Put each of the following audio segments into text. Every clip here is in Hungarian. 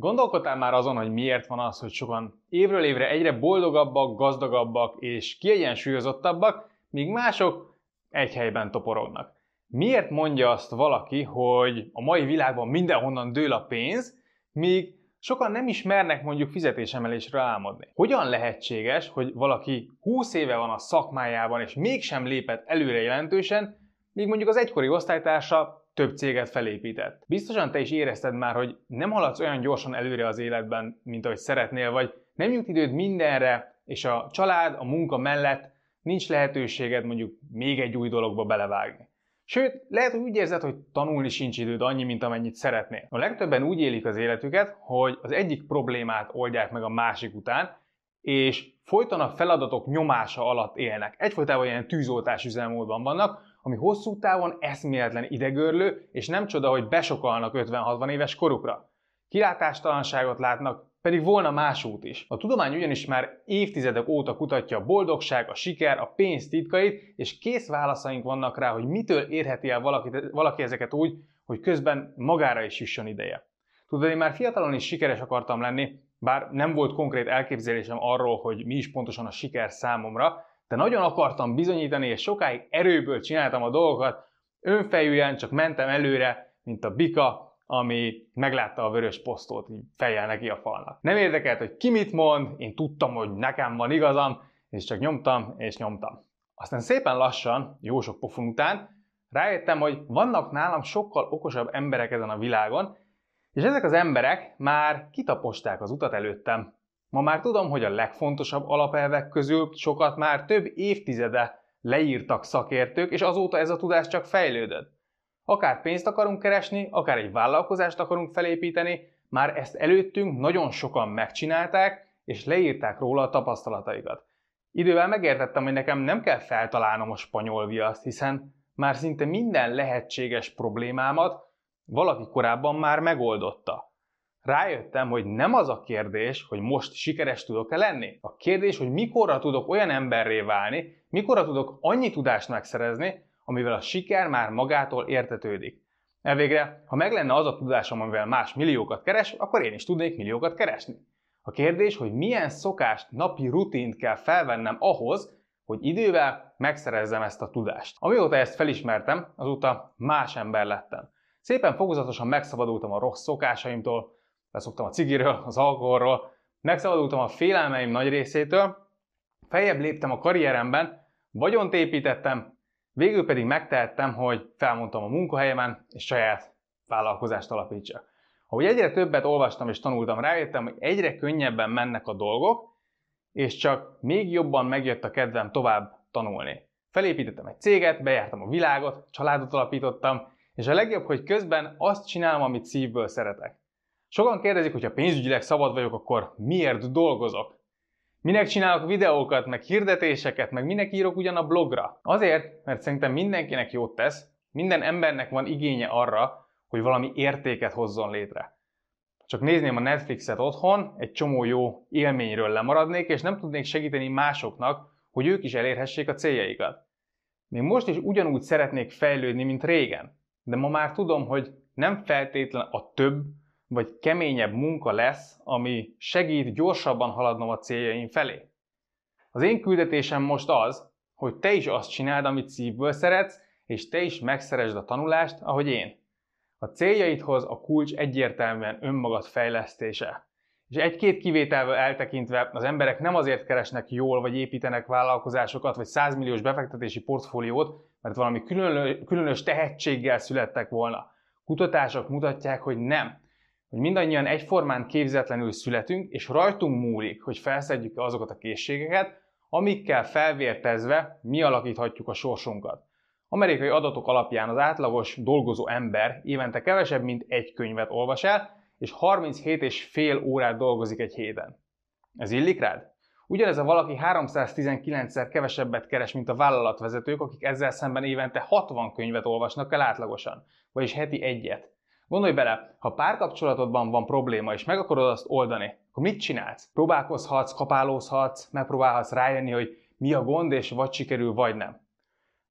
Gondolkodtál már azon, hogy miért van az, hogy sokan évről évre egyre boldogabbak, gazdagabbak és kiegyensúlyozottabbak, míg mások egy helyben toporognak? Miért mondja azt valaki, hogy a mai világban mindenhonnan dől a pénz, míg sokan nem is mernek mondjuk fizetésemelésre álmodni? Hogyan lehetséges, hogy valaki 20 éve van a szakmájában és mégsem lépett előre jelentősen, míg mondjuk az egykori osztálytársa több céget felépített. Biztosan te is érezted már, hogy nem haladsz olyan gyorsan előre az életben, mint ahogy szeretnél, vagy nem jut időd mindenre, és a család, a munka mellett nincs lehetőséged mondjuk még egy új dologba belevágni. Sőt, lehet, hogy úgy érzed, hogy tanulni sincs időd annyi, mint amennyit szeretnél. A legtöbben úgy élik az életüket, hogy az egyik problémát oldják meg a másik után, és folyton a feladatok nyomása alatt élnek. Egyfolytában ilyen tűzoltás üzemmódban vannak, ami hosszú távon eszméletlen idegörlő, és nem csoda, hogy besokalnak 50-60 éves korukra. Kilátástalanságot látnak, pedig volna más út is. A tudomány ugyanis már évtizedek óta kutatja a boldogság, a siker, a pénz titkait, és kész válaszaink vannak rá, hogy mitől érheti el valaki, valaki ezeket úgy, hogy közben magára is jusson ideje. Tudod, én már fiatalon is sikeres akartam lenni, bár nem volt konkrét elképzelésem arról, hogy mi is pontosan a siker számomra, de nagyon akartam bizonyítani, és sokáig erőből csináltam a dolgokat, önfejűen csak mentem előre, mint a bika, ami meglátta a vörös posztót, így fejjel neki a falnak. Nem érdekelt, hogy ki mit mond, én tudtam, hogy nekem van igazam, és csak nyomtam, és nyomtam. Aztán szépen lassan, jó sok pofon után, rájöttem, hogy vannak nálam sokkal okosabb emberek ezen a világon, és ezek az emberek már kitaposták az utat előttem. Ma már tudom, hogy a legfontosabb alapelvek közül sokat már több évtizede leírtak szakértők, és azóta ez a tudás csak fejlődött. Akár pénzt akarunk keresni, akár egy vállalkozást akarunk felépíteni, már ezt előttünk nagyon sokan megcsinálták, és leírták róla a tapasztalataikat. Idővel megértettem, hogy nekem nem kell feltalálnom a spanyol viaszt, hiszen már szinte minden lehetséges problémámat valaki korábban már megoldotta. Rájöttem, hogy nem az a kérdés, hogy most sikeres tudok-e lenni. A kérdés, hogy mikorra tudok olyan emberré válni, mikorra tudok annyi tudást megszerezni, amivel a siker már magától értetődik. Elvégre, ha meg lenne az a tudásom, amivel más milliókat keres, akkor én is tudnék milliókat keresni. A kérdés, hogy milyen szokást, napi rutint kell felvennem ahhoz, hogy idővel megszerezzem ezt a tudást. Amióta ezt felismertem, azóta más ember lettem. Szépen fokozatosan megszabadultam a rossz szokásaimtól, leszoktam a cigiről, az alkoholról, megszabadultam a félelmeim nagy részétől, feljebb léptem a karrieremben, vagyont építettem, végül pedig megtehettem, hogy felmondtam a munkahelyemen, és saját vállalkozást alapítsak. Ahogy egyre többet olvastam és tanultam, rájöttem, hogy egyre könnyebben mennek a dolgok, és csak még jobban megjött a kedvem tovább tanulni. Felépítettem egy céget, bejártam a világot, családot alapítottam, és a legjobb, hogy közben azt csinálom, amit szívből szeretek. Sokan kérdezik, hogy ha pénzügyileg szabad vagyok, akkor miért dolgozok? Minek csinálok videókat, meg hirdetéseket, meg minek írok ugyan a blogra? Azért, mert szerintem mindenkinek jót tesz, minden embernek van igénye arra, hogy valami értéket hozzon létre. Csak nézném a Netflixet otthon, egy csomó jó élményről lemaradnék, és nem tudnék segíteni másoknak, hogy ők is elérhessék a céljaikat. Még most is ugyanúgy szeretnék fejlődni, mint régen, de ma már tudom, hogy nem feltétlen a több, vagy keményebb munka lesz, ami segít gyorsabban haladnom a céljaim felé. Az én küldetésem most az, hogy te is azt csináld, amit szívből szeretsz, és te is megszeresd a tanulást, ahogy én. A céljaidhoz a kulcs egyértelműen önmagad fejlesztése. És egy-két kivételvel eltekintve az emberek nem azért keresnek jól, vagy építenek vállalkozásokat, vagy 100 milliós befektetési portfóliót, mert valami különös tehetséggel születtek volna. Kutatások mutatják, hogy nem hogy mindannyian egyformán képzetlenül születünk, és rajtunk múlik, hogy felszedjük azokat a készségeket, amikkel felvértezve mi alakíthatjuk a sorsunkat. Amerikai adatok alapján az átlagos dolgozó ember évente kevesebb, mint egy könyvet olvas el, és 37 és fél órát dolgozik egy héten. Ez illik rád? Ugyanez a valaki 319-szer kevesebbet keres, mint a vállalatvezetők, akik ezzel szemben évente 60 könyvet olvasnak el átlagosan, vagyis heti egyet. Gondolj bele, ha párkapcsolatodban van probléma, és meg akarod azt oldani, akkor mit csinálsz? Próbálkozhatsz, kapálózhatsz, megpróbálhatsz rájönni, hogy mi a gond, és vagy sikerül, vagy nem.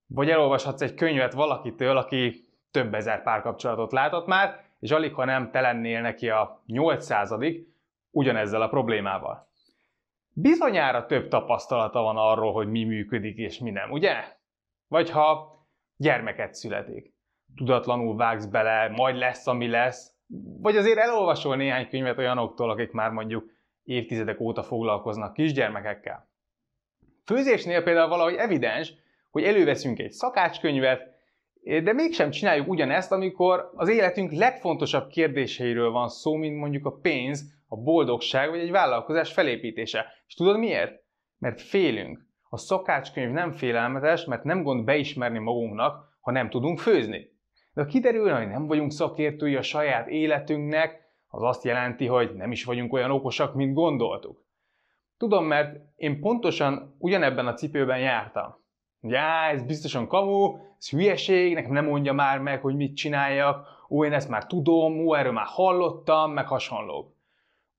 Vagy elolvashatsz egy könyvet valakitől, aki több ezer párkapcsolatot látott már, és alig ha nem te lennél neki a 800 ugyanezzel a problémával. Bizonyára több tapasztalata van arról, hogy mi működik és mi nem, ugye? Vagy ha gyermeket születik. Tudatlanul vágsz bele, majd lesz, ami lesz, vagy azért elolvasol néhány könyvet olyanoktól, akik már mondjuk évtizedek óta foglalkoznak kisgyermekekkel. Főzésnél például valahogy evidens, hogy előveszünk egy szakácskönyvet, de mégsem csináljuk ugyanezt, amikor az életünk legfontosabb kérdéseiről van szó, mint mondjuk a pénz, a boldogság vagy egy vállalkozás felépítése. És tudod miért? Mert félünk. A szakácskönyv nem félelmetes, mert nem gond beismerni magunknak, ha nem tudunk főzni. De ha kiderül, hogy nem vagyunk szakértői a saját életünknek, az azt jelenti, hogy nem is vagyunk olyan okosak, mint gondoltuk. Tudom, mert én pontosan ugyanebben a cipőben jártam. Já, ez biztosan kamu, ez hülyeség, nekem nem mondja már meg, hogy mit csináljak, ó, én ezt már tudom, ó, erről már hallottam, meg hasonlók.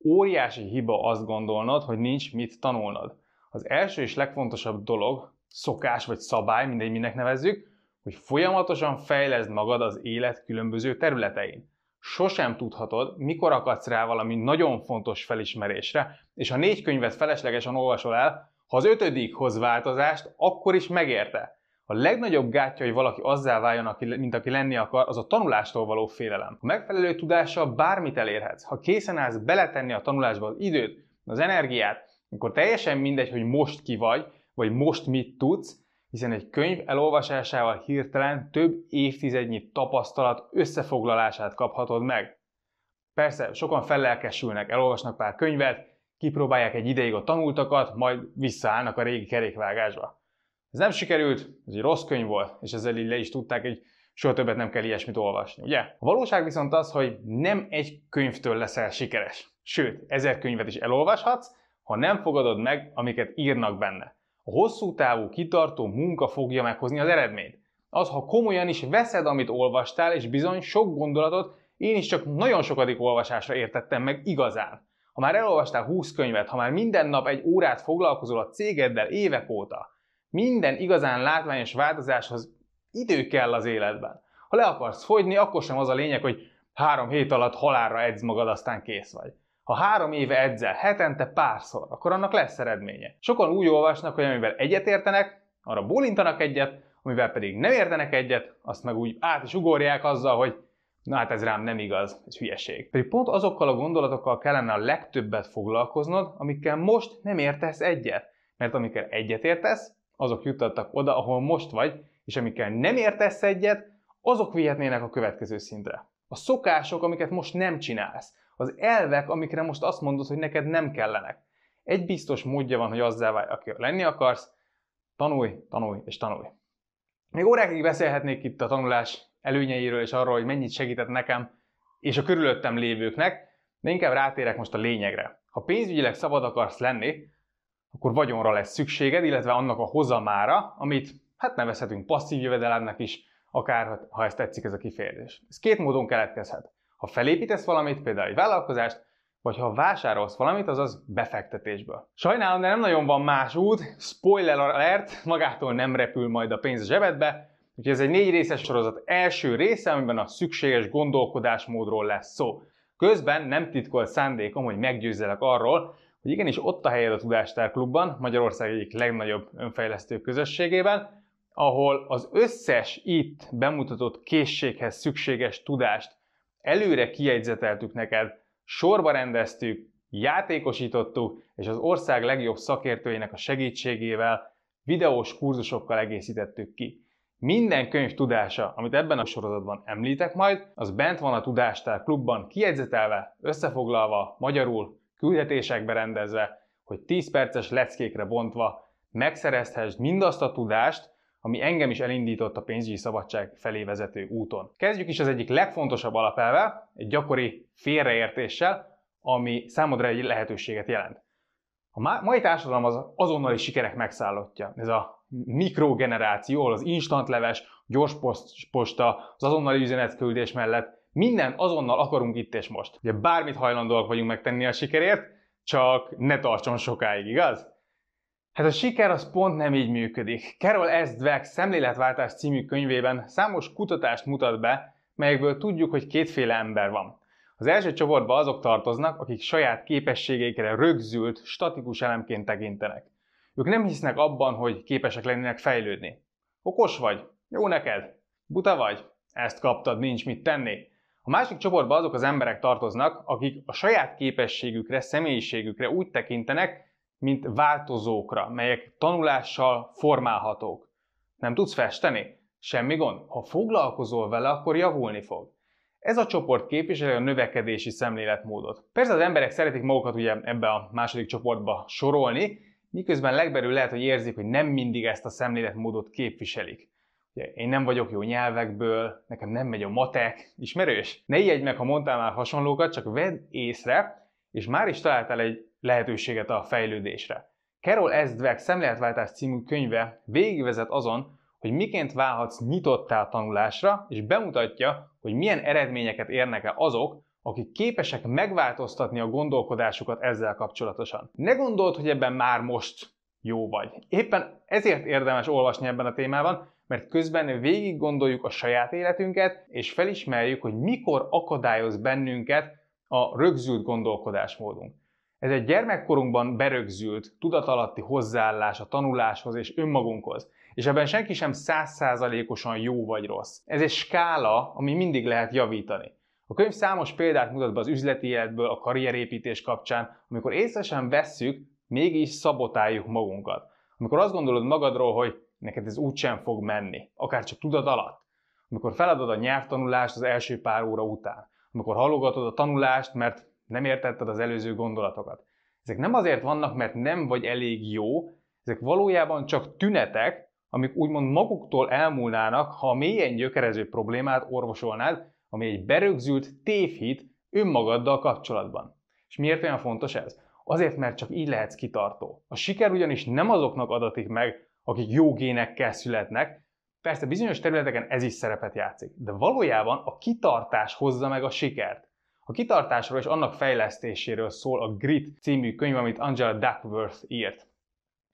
Óriási hiba azt gondolnod, hogy nincs mit tanulnod. Az első és legfontosabb dolog, szokás vagy szabály, mindegy, minek nevezzük, hogy folyamatosan fejleszd magad az élet különböző területein. Sosem tudhatod, mikor akadsz rá valami nagyon fontos felismerésre, és ha négy könyvet feleslegesen olvasol el, ha az ötödik hoz változást, akkor is megérte. A legnagyobb gátja, hogy valaki azzá váljon, mint aki lenni akar, az a tanulástól való félelem. A megfelelő tudással bármit elérhetsz. Ha készen állsz beletenni a tanulásba az időt, az energiát, akkor teljesen mindegy, hogy most ki vagy, vagy most mit tudsz, hiszen egy könyv elolvasásával hirtelen több évtizednyi tapasztalat összefoglalását kaphatod meg. Persze, sokan fellelkesülnek, elolvasnak pár könyvet, kipróbálják egy ideig a tanultakat, majd visszaállnak a régi kerékvágásba. Ez nem sikerült, ez egy rossz könyv volt, és ezzel így le is tudták, hogy soha többet nem kell ilyesmit olvasni, ugye? A valóság viszont az, hogy nem egy könyvtől leszel sikeres. Sőt, ezer könyvet is elolvashatsz, ha nem fogadod meg, amiket írnak benne. A hosszú távú, kitartó munka fogja meghozni az eredményt. Az, ha komolyan is veszed, amit olvastál, és bizony sok gondolatot én is csak nagyon sokadik olvasásra értettem meg igazán. Ha már elolvastál 20 könyvet, ha már minden nap egy órát foglalkozol a cégeddel évek óta, minden igazán látványos változáshoz idő kell az életben. Ha le akarsz fogyni, akkor sem az a lényeg, hogy három hét alatt halálra edz magad, aztán kész vagy. Ha három éve edzel, hetente párszor, akkor annak lesz eredménye. Sokan úgy olvasnak, hogy amivel egyetértenek, arra bólintanak egyet, amivel pedig nem értenek egyet, azt meg úgy át is ugorják azzal, hogy na hát ez rám nem igaz, ez hülyeség. Pedig pont azokkal a gondolatokkal kellene a legtöbbet foglalkoznod, amikkel most nem értesz egyet. Mert amikkel egyet értesz, azok juttattak oda, ahol most vagy, és amikkel nem értesz egyet, azok vihetnének a következő szintre. A szokások, amiket most nem csinálsz, az elvek, amikre most azt mondod, hogy neked nem kellenek. Egy biztos módja van, hogy azzá válj, aki lenni akarsz, tanulj, tanulj és tanulj. Még órákig beszélhetnék itt a tanulás előnyeiről és arról, hogy mennyit segített nekem és a körülöttem lévőknek, de inkább rátérek most a lényegre. Ha pénzügyileg szabad akarsz lenni, akkor vagyonra lesz szükséged, illetve annak a hozamára, amit hát nevezhetünk passzív jövedelemnek is, akár ha ezt tetszik ez a kifejezés. Ez két módon keletkezhet. Ha felépítesz valamit, például egy vállalkozást, vagy ha vásárolsz valamit, azaz befektetésből. Sajnálom, de nem nagyon van más út, spoiler alert, magától nem repül majd a pénz a zsebedbe, úgyhogy ez egy négy részes sorozat első része, amiben a szükséges gondolkodásmódról lesz szó. Közben nem titkolt szándékom, hogy meggyőzzelek arról, hogy igenis ott a helyed a Tudástár Klubban, Magyarország egyik legnagyobb önfejlesztő közösségében, ahol az összes itt bemutatott készséghez szükséges tudást előre kiegyzeteltük neked, sorba rendeztük, játékosítottuk, és az ország legjobb szakértőinek a segítségével videós kurzusokkal egészítettük ki. Minden könyv tudása, amit ebben a sorozatban említek majd, az bent van a Tudástár klubban kiegyzetelve, összefoglalva, magyarul, küldetésekbe rendezve, hogy 10 perces leckékre bontva megszerezhessd mindazt a tudást, ami engem is elindított a pénzügyi szabadság felé vezető úton. Kezdjük is az egyik legfontosabb alapelve, egy gyakori félreértéssel, ami számodra egy lehetőséget jelent. A mai társadalom az azonnali sikerek megszállottja. Ez a mikrogeneráció, az instant leves, gyors posta, az azonnali üzenetküldés mellett minden azonnal akarunk itt és most. Ugye bármit hajlandóak vagyunk megtenni a sikerért, csak ne tartson sokáig, igaz? Hát a siker az pont nem így működik. Carol S. Dweck szemléletváltás című könyvében számos kutatást mutat be, melyekből tudjuk, hogy kétféle ember van. Az első csoportba azok tartoznak, akik saját képességeikre rögzült, statikus elemként tekintenek. Ők nem hisznek abban, hogy képesek lennének fejlődni. Okos vagy? Jó neked. Buta vagy? Ezt kaptad, nincs mit tenni. A másik csoportba azok az emberek tartoznak, akik a saját képességükre, személyiségükre úgy tekintenek, mint változókra, melyek tanulással formálhatók. Nem tudsz festeni? Semmi gond. Ha foglalkozol vele, akkor javulni fog. Ez a csoport képviseli a növekedési szemléletmódot. Persze az emberek szeretik magukat ugye ebbe a második csoportba sorolni, miközben legbelül lehet, hogy érzik, hogy nem mindig ezt a szemléletmódot képviselik. Ugye, én nem vagyok jó nyelvekből, nekem nem megy a matek, ismerős? Ne ijedj meg, ha mondtál már hasonlókat, csak vedd észre, és már is találtál egy lehetőséget a fejlődésre. Carol S. Dweck szemléletváltás című könyve végigvezet azon, hogy miként válhatsz nyitottá a tanulásra, és bemutatja, hogy milyen eredményeket érnek el azok, akik képesek megváltoztatni a gondolkodásukat ezzel kapcsolatosan. Ne gondold, hogy ebben már most jó vagy. Éppen ezért érdemes olvasni ebben a témában, mert közben végig gondoljuk a saját életünket, és felismerjük, hogy mikor akadályoz bennünket a rögzült gondolkodásmódunk. Ez egy gyermekkorunkban berögzült, tudatalatti hozzáállás a tanuláshoz és önmagunkhoz. És ebben senki sem százszázalékosan jó vagy rossz. Ez egy skála, ami mindig lehet javítani. A könyv számos példát mutat be az üzleti életből, a karrierépítés kapcsán, amikor észre sem vesszük, mégis szabotáljuk magunkat. Amikor azt gondolod magadról, hogy neked ez úgysem fog menni, akár csak tudat alatt. Amikor feladod a nyelvtanulást az első pár óra után. Amikor halogatod a tanulást, mert nem értetted az előző gondolatokat. Ezek nem azért vannak, mert nem vagy elég jó, ezek valójában csak tünetek, amik úgymond maguktól elmúlnának, ha a mélyen gyökerező problémát orvosolnád, ami egy berögzült tévhit önmagaddal kapcsolatban. És miért olyan fontos ez? Azért, mert csak így lehetsz kitartó. A siker ugyanis nem azoknak adatik meg, akik jó génekkel születnek, persze bizonyos területeken ez is szerepet játszik, de valójában a kitartás hozza meg a sikert. A kitartásról és annak fejlesztéséről szól a Grit című könyv, amit Angela Duckworth írt.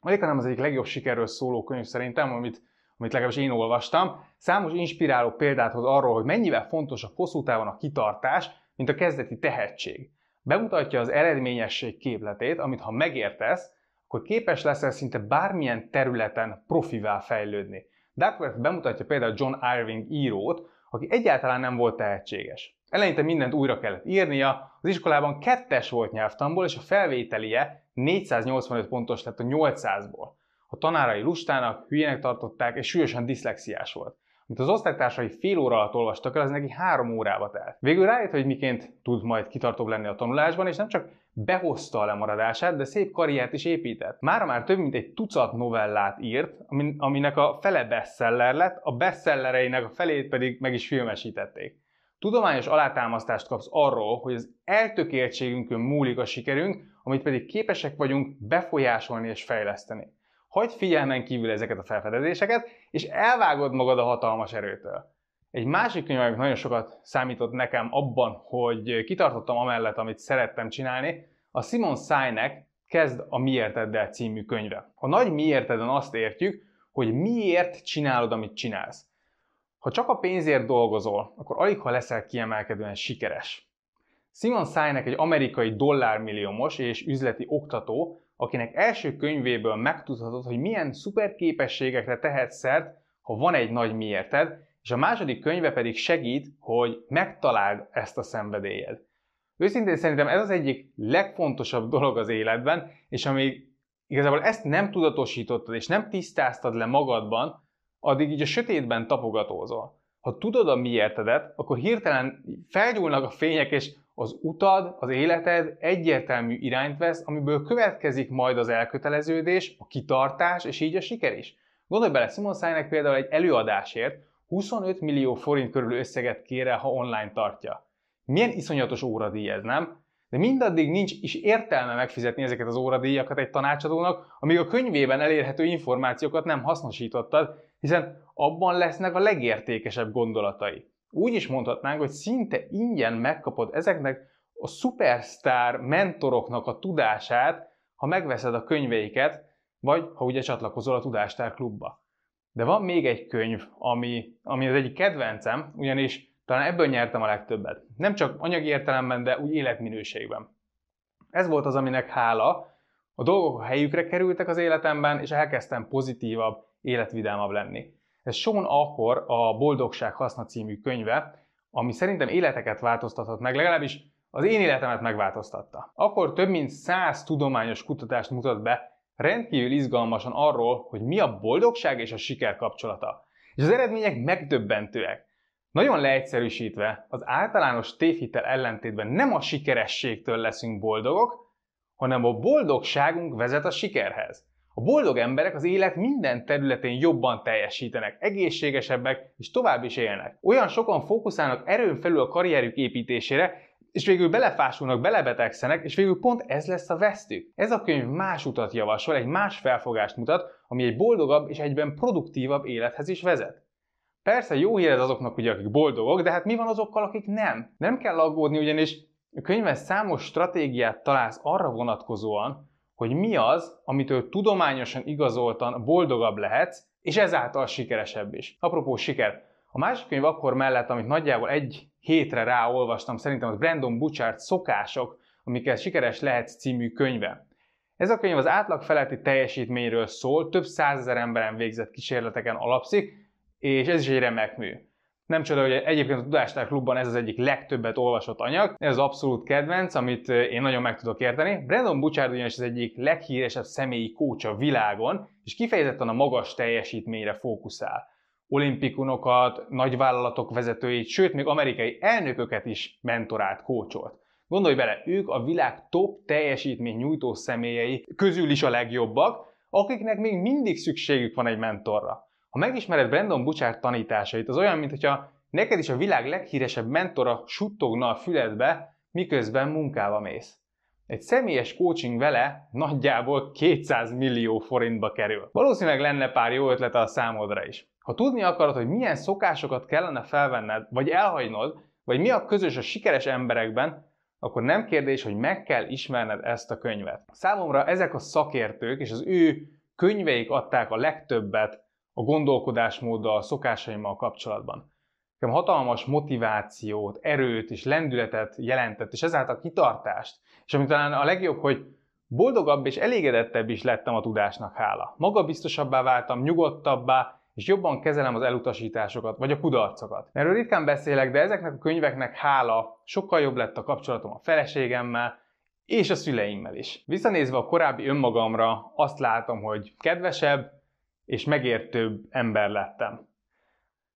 Alig nem az egyik legjobb sikerről szóló könyv szerintem, amit, amit legalábbis én olvastam. Számos inspiráló példát hoz arról, hogy mennyivel fontos a hosszú távon a kitartás, mint a kezdeti tehetség. Bemutatja az eredményesség képletét, amit ha megértesz, akkor képes leszel szinte bármilyen területen profivá fejlődni. Duckworth bemutatja például John Irving írót, aki egyáltalán nem volt tehetséges. Eleinte mindent újra kellett írnia, az iskolában kettes volt nyelvtanból, és a felvételie 485 pontos lett a 800-ból. A tanárai lustának, hülyének tartották, és súlyosan diszlexiás volt. Amit az osztálytársai fél óra alatt olvastak el, az neki három órába telt. Végül rájött, hogy miként tud majd kitartóbb lenni a tanulásban, és nem csak behozta a lemaradását, de szép karriert is épített. Mára már több mint egy tucat novellát írt, aminek a fele bestseller lett, a bestsellereinek a felét pedig meg is filmesítették. Tudományos alátámasztást kapsz arról, hogy az eltökéltségünkön múlik a sikerünk, amit pedig képesek vagyunk befolyásolni és fejleszteni. Hagyd figyelmen kívül ezeket a felfedezéseket, és elvágod magad a hatalmas erőtől. Egy másik könyv, ami nagyon sokat számított nekem abban, hogy kitartottam amellett, amit szerettem csinálni, a Simon Sinek Kezd a Miérteddel című könyve. A nagy miérteden azt értjük, hogy miért csinálod, amit csinálsz. Ha csak a pénzért dolgozol, akkor alig ha leszel kiemelkedően sikeres. Simon Sinek egy amerikai dollármilliómos és üzleti oktató, akinek első könyvéből megtudhatod, hogy milyen szuper képességekre tehet szert, ha van egy nagy miérted, és a második könyve pedig segít, hogy megtaláld ezt a szenvedélyed. Őszintén szerintem ez az egyik legfontosabb dolog az életben, és amíg igazából ezt nem tudatosítottad és nem tisztáztad le magadban, addig így a sötétben tapogatózol. Ha tudod a miértedet, akkor hirtelen felgyúlnak a fények, és az utad, az életed egyértelmű irányt vesz, amiből következik majd az elköteleződés, a kitartás, és így a siker is. Gondolj bele, Simon Sinek például egy előadásért 25 millió forint körül összeget kér el, ha online tartja. Milyen iszonyatos óradíj ez, nem? De mindaddig nincs is értelme megfizetni ezeket az óradíjakat egy tanácsadónak, amíg a könyvében elérhető információkat nem hasznosítottad, hiszen abban lesznek a legértékesebb gondolatai. Úgy is mondhatnánk, hogy szinte ingyen megkapod ezeknek a szupersztár mentoroknak a tudását, ha megveszed a könyveiket, vagy ha ugye csatlakozol a Tudástár klubba. De van még egy könyv, ami, ami az egyik kedvencem, ugyanis talán ebből nyertem a legtöbbet. Nem csak anyagi értelemben, de úgy életminőségben. Ez volt az, aminek hála, a dolgok a helyükre kerültek az életemben, és elkezdtem pozitívabb, életvidámabb lenni. Ez Sean akkor a Boldogság haszna című könyve, ami szerintem életeket változtathat meg, legalábbis az én életemet megváltoztatta. Akkor több mint 100 tudományos kutatást mutat be, rendkívül izgalmasan arról, hogy mi a boldogság és a siker kapcsolata. És az eredmények megdöbbentőek. Nagyon leegyszerűsítve, az általános tévhitel ellentétben nem a sikerességtől leszünk boldogok, hanem a boldogságunk vezet a sikerhez. A boldog emberek az élet minden területén jobban teljesítenek, egészségesebbek és tovább is élnek. Olyan sokan fókuszálnak erőn felül a karrierük építésére, és végül belefásulnak, belebetegszenek, és végül pont ez lesz a vesztük. Ez a könyv más utat javasol, egy más felfogást mutat, ami egy boldogabb és egyben produktívabb élethez is vezet. Persze jó hír ez azoknak, ugye, akik boldogok, de hát mi van azokkal, akik nem? Nem kell aggódni, ugyanis a könyvben számos stratégiát találsz arra vonatkozóan, hogy mi az, amitől tudományosan igazoltan boldogabb lehetsz, és ezáltal sikeresebb is. Apropó siker, a másik könyv akkor mellett, amit nagyjából egy hétre ráolvastam, szerintem az Brandon Bouchard Szokások, amikkel sikeres lehetsz című könyve. Ez a könyv az átlag feletti teljesítményről szól, több százezer emberen végzett kísérleteken alapszik, és ez is egy remek mű. Nem csoda, hogy egyébként a Tudástár Klubban ez az egyik legtöbbet olvasott anyag, ez az abszolút kedvenc, amit én nagyon meg tudok érteni. Brandon Bouchard ugyanis az egyik leghíresebb személyi kócs a világon, és kifejezetten a magas teljesítményre fókuszál. Olimpikunokat, nagyvállalatok vezetőit, sőt még amerikai elnököket is mentorált, kócsolt. Gondolj bele, ők a világ top teljesítmény nyújtó személyei közül is a legjobbak, akiknek még mindig szükségük van egy mentorra. Ha megismered Brandon Bouchard tanításait, az olyan, mintha neked is a világ leghíresebb mentora suttogna a füledbe, miközben munkába mész. Egy személyes coaching vele nagyjából 200 millió forintba kerül. Valószínűleg lenne pár jó ötlete a számodra is. Ha tudni akarod, hogy milyen szokásokat kellene felvenned, vagy elhagynod, vagy mi a közös a sikeres emberekben, akkor nem kérdés, hogy meg kell ismerned ezt a könyvet. Számomra ezek a szakértők és az ő könyveik adták a legtöbbet a gondolkodásmóddal, szokásaimmal kapcsolatban. Nekem hatalmas motivációt, erőt és lendületet jelentett, és ezáltal kitartást. És ami talán a legjobb, hogy boldogabb és elégedettebb is lettem a tudásnak hála. Magabiztosabbá váltam, nyugodtabbá, és jobban kezelem az elutasításokat, vagy a kudarcokat. Erről ritkán beszélek, de ezeknek a könyveknek hála sokkal jobb lett a kapcsolatom a feleségemmel, és a szüleimmel is. Visszanézve a korábbi önmagamra, azt látom, hogy kedvesebb, és megértőbb ember lettem.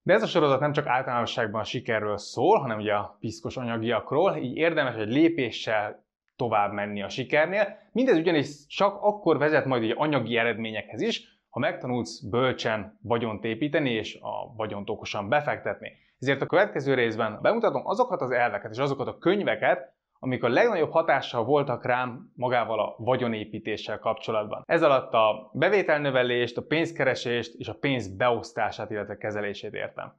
De ez a sorozat nem csak általánosságban a sikerről szól, hanem ugye a piszkos anyagiakról, így érdemes egy lépéssel tovább menni a sikernél. Mindez ugyanis csak akkor vezet majd egy anyagi eredményekhez is, ha megtanulsz bölcsen vagyont építeni és a vagyont okosan befektetni. Ezért a következő részben bemutatom azokat az elveket és azokat a könyveket, amik a legnagyobb hatással voltak rám magával a vagyonépítéssel kapcsolatban. Ez alatt a bevételnövelést, a pénzkeresést és a pénz beosztását, illetve kezelését értem.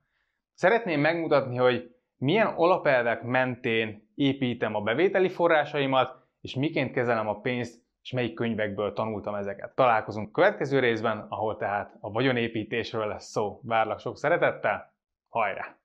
Szeretném megmutatni, hogy milyen alapelvek mentén építem a bevételi forrásaimat, és miként kezelem a pénzt, és melyik könyvekből tanultam ezeket. Találkozunk következő részben, ahol tehát a vagyonépítésről lesz szó. Várlak sok szeretettel, hajrá!